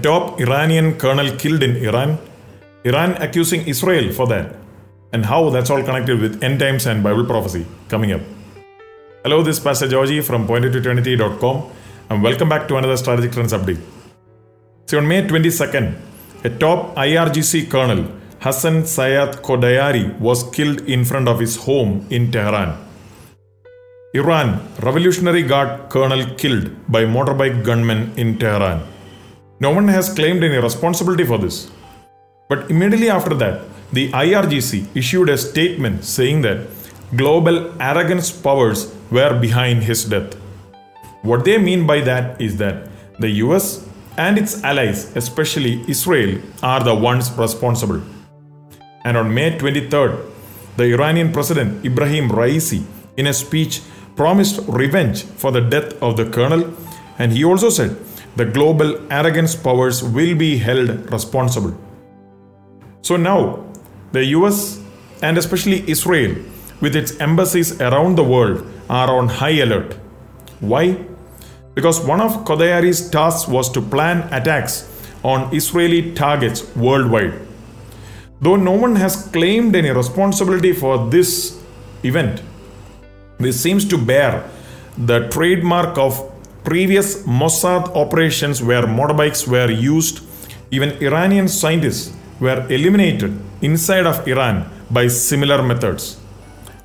top Iranian colonel killed in Iran, Iran accusing Israel for that, and how that's all connected with end times and Bible prophecy coming up. Hello, this is Pastor Georgie from pointed2eternity.com, and welcome back to another Strategic Trends update. So, on May 22nd, a top IRGC colonel, Hassan Sayed Kodayari, was killed in front of his home in Tehran. Iran, Revolutionary Guard colonel killed by motorbike gunmen in Tehran. No one has claimed any responsibility for this. But immediately after that, the IRGC issued a statement saying that global arrogance powers were behind his death. What they mean by that is that the US and its allies, especially Israel, are the ones responsible. And on May 23rd, the Iranian President Ibrahim Raisi, in a speech, promised revenge for the death of the colonel, and he also said the global arrogance powers will be held responsible. So now, the US and especially Israel, with its embassies around the world, are on high alert. Why? Because one of Kodayari's tasks was to plan attacks on Israeli targets worldwide. Though no one has claimed any responsibility for this event, this seems to bear the trademark of previous Mossad operations where motorbikes were used. Even Iranian scientists were eliminated inside of Iran by similar methods.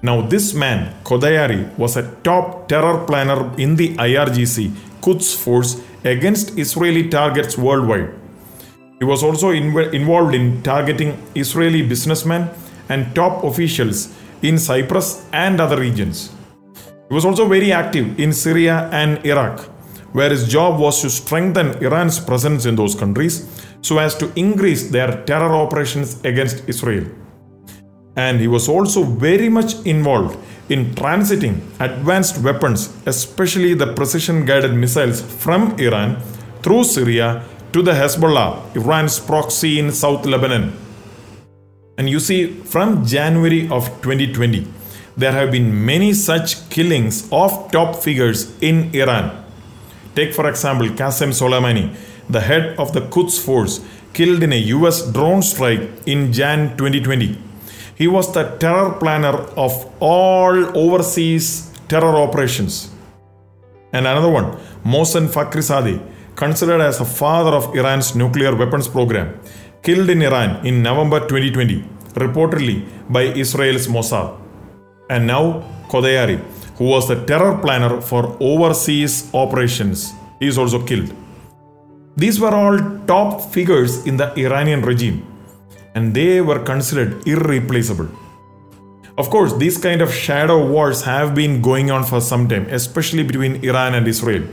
Now, this man, Kodayari, was a top terror planner in the IRGC Quds force against Israeli targets worldwide. He was also inv- involved in targeting Israeli businessmen and top officials in Cyprus and other regions. He was also very active in Syria and Iraq, where his job was to strengthen Iran's presence in those countries so as to increase their terror operations against Israel. And he was also very much involved in transiting advanced weapons, especially the precision guided missiles from Iran through Syria to the Hezbollah, Iran's proxy in South Lebanon. And you see, from January of 2020, there have been many such killings of top figures in Iran. Take, for example, Qasem Soleimani, the head of the Quds force, killed in a US drone strike in Jan 2020. He was the terror planner of all overseas terror operations. And another one, Mohsen Fakhrizadeh, considered as the father of Iran's nuclear weapons program, killed in Iran in November 2020, reportedly by Israel's Mossad. And now Kodayari, who was the terror planner for overseas operations, is also killed. These were all top figures in the Iranian regime, and they were considered irreplaceable. Of course, these kind of shadow wars have been going on for some time, especially between Iran and Israel.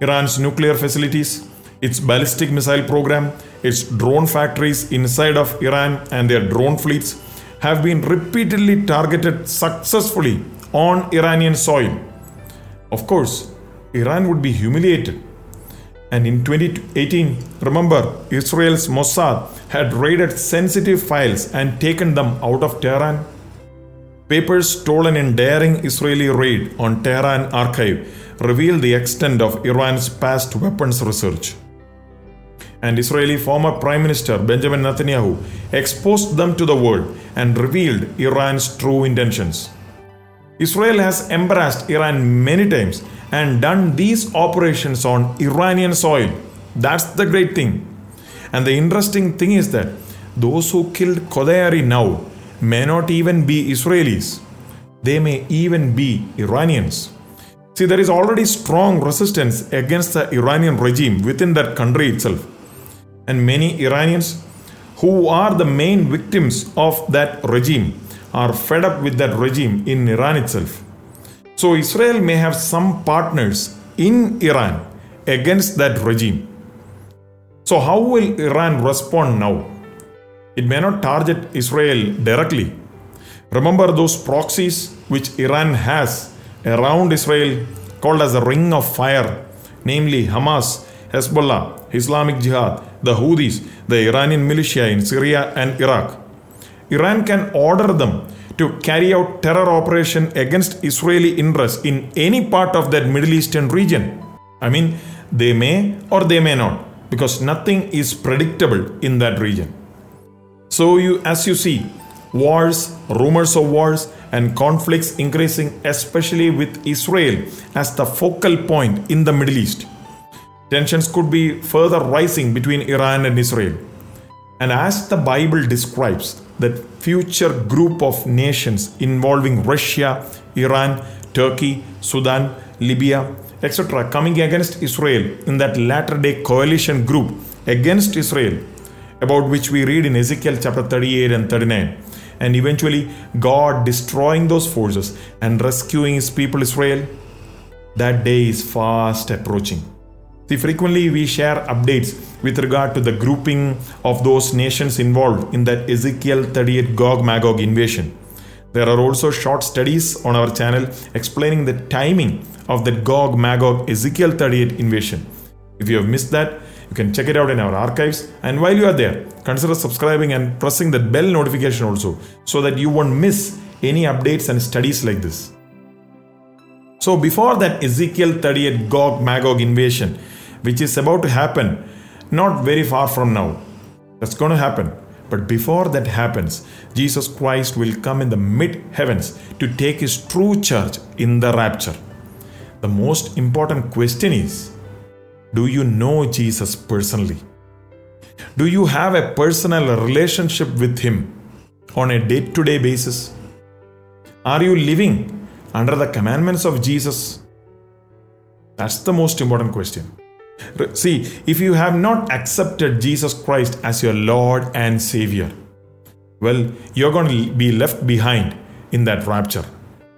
Iran's nuclear facilities, its ballistic missile program, its drone factories inside of Iran and their drone fleets, have been repeatedly targeted successfully on Iranian soil. Of course, Iran would be humiliated. And in 2018, remember, Israel's Mossad had raided sensitive files and taken them out of Tehran. Papers stolen in daring Israeli raid on Tehran archive reveal the extent of Iran's past weapons research and Israeli former Prime Minister Benjamin Netanyahu exposed them to the world and revealed Iran's true intentions. Israel has embarrassed Iran many times and done these operations on Iranian soil. That's the great thing. And the interesting thing is that those who killed Kodayari now may not even be Israelis, they may even be Iranians. See, there is already strong resistance against the Iranian regime within that country itself and many Iranians who are the main victims of that regime are fed up with that regime in Iran itself. So Israel may have some partners in Iran against that regime. So, how will Iran respond now? It may not target Israel directly. Remember those proxies which Iran has around Israel called as the ring of fire, namely Hamas, Hezbollah, Islamic Jihad, the Houthis, the Iranian militia in Syria and Iraq. Iran can order them to carry out terror operation against Israeli interests in any part of that Middle Eastern region. I mean, they may or they may not. because nothing is predictable in that region. So you as you see wars, rumors of wars and conflicts increasing especially with Israel as the focal point in the Middle East. Tensions could be further rising between Iran and Israel. And as the Bible describes that future group of nations involving Russia, Iran, Turkey, Sudan, Libya, etc., coming against Israel in that latter day coalition group against Israel, about which we read in Ezekiel chapter 38 and 39, and eventually God destroying those forces and rescuing his people Israel, that day is fast approaching. See, frequently we share updates with regard to the grouping of those nations involved in that Ezekiel 38 Gog Magog invasion. There are also short studies on our channel explaining the timing of the Gog Magog Ezekiel 38 invasion. If you have missed that, you can check it out in our archives. And while you are there, consider subscribing and pressing the bell notification also so that you won't miss any updates and studies like this. So, before that Ezekiel 38 Gog Magog invasion, which is about to happen not very far from now. That's going to happen. But before that happens, Jesus Christ will come in the mid heavens to take his true church in the rapture. The most important question is Do you know Jesus personally? Do you have a personal relationship with him on a day to day basis? Are you living under the commandments of Jesus? That's the most important question. See, if you have not accepted Jesus Christ as your Lord and Savior, well, you're going to be left behind in that rapture.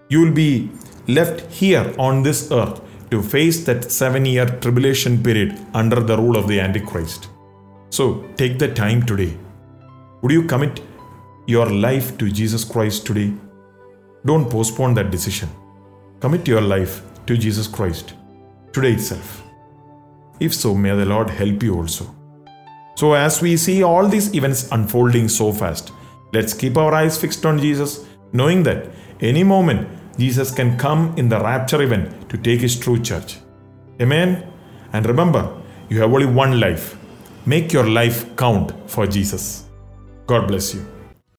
You will be left here on this earth to face that seven year tribulation period under the rule of the Antichrist. So take the time today. Would you commit your life to Jesus Christ today? Don't postpone that decision. Commit your life to Jesus Christ today itself. If so, may the Lord help you also. So, as we see all these events unfolding so fast, let's keep our eyes fixed on Jesus, knowing that any moment Jesus can come in the rapture event to take his true church. Amen. And remember, you have only one life. Make your life count for Jesus. God bless you.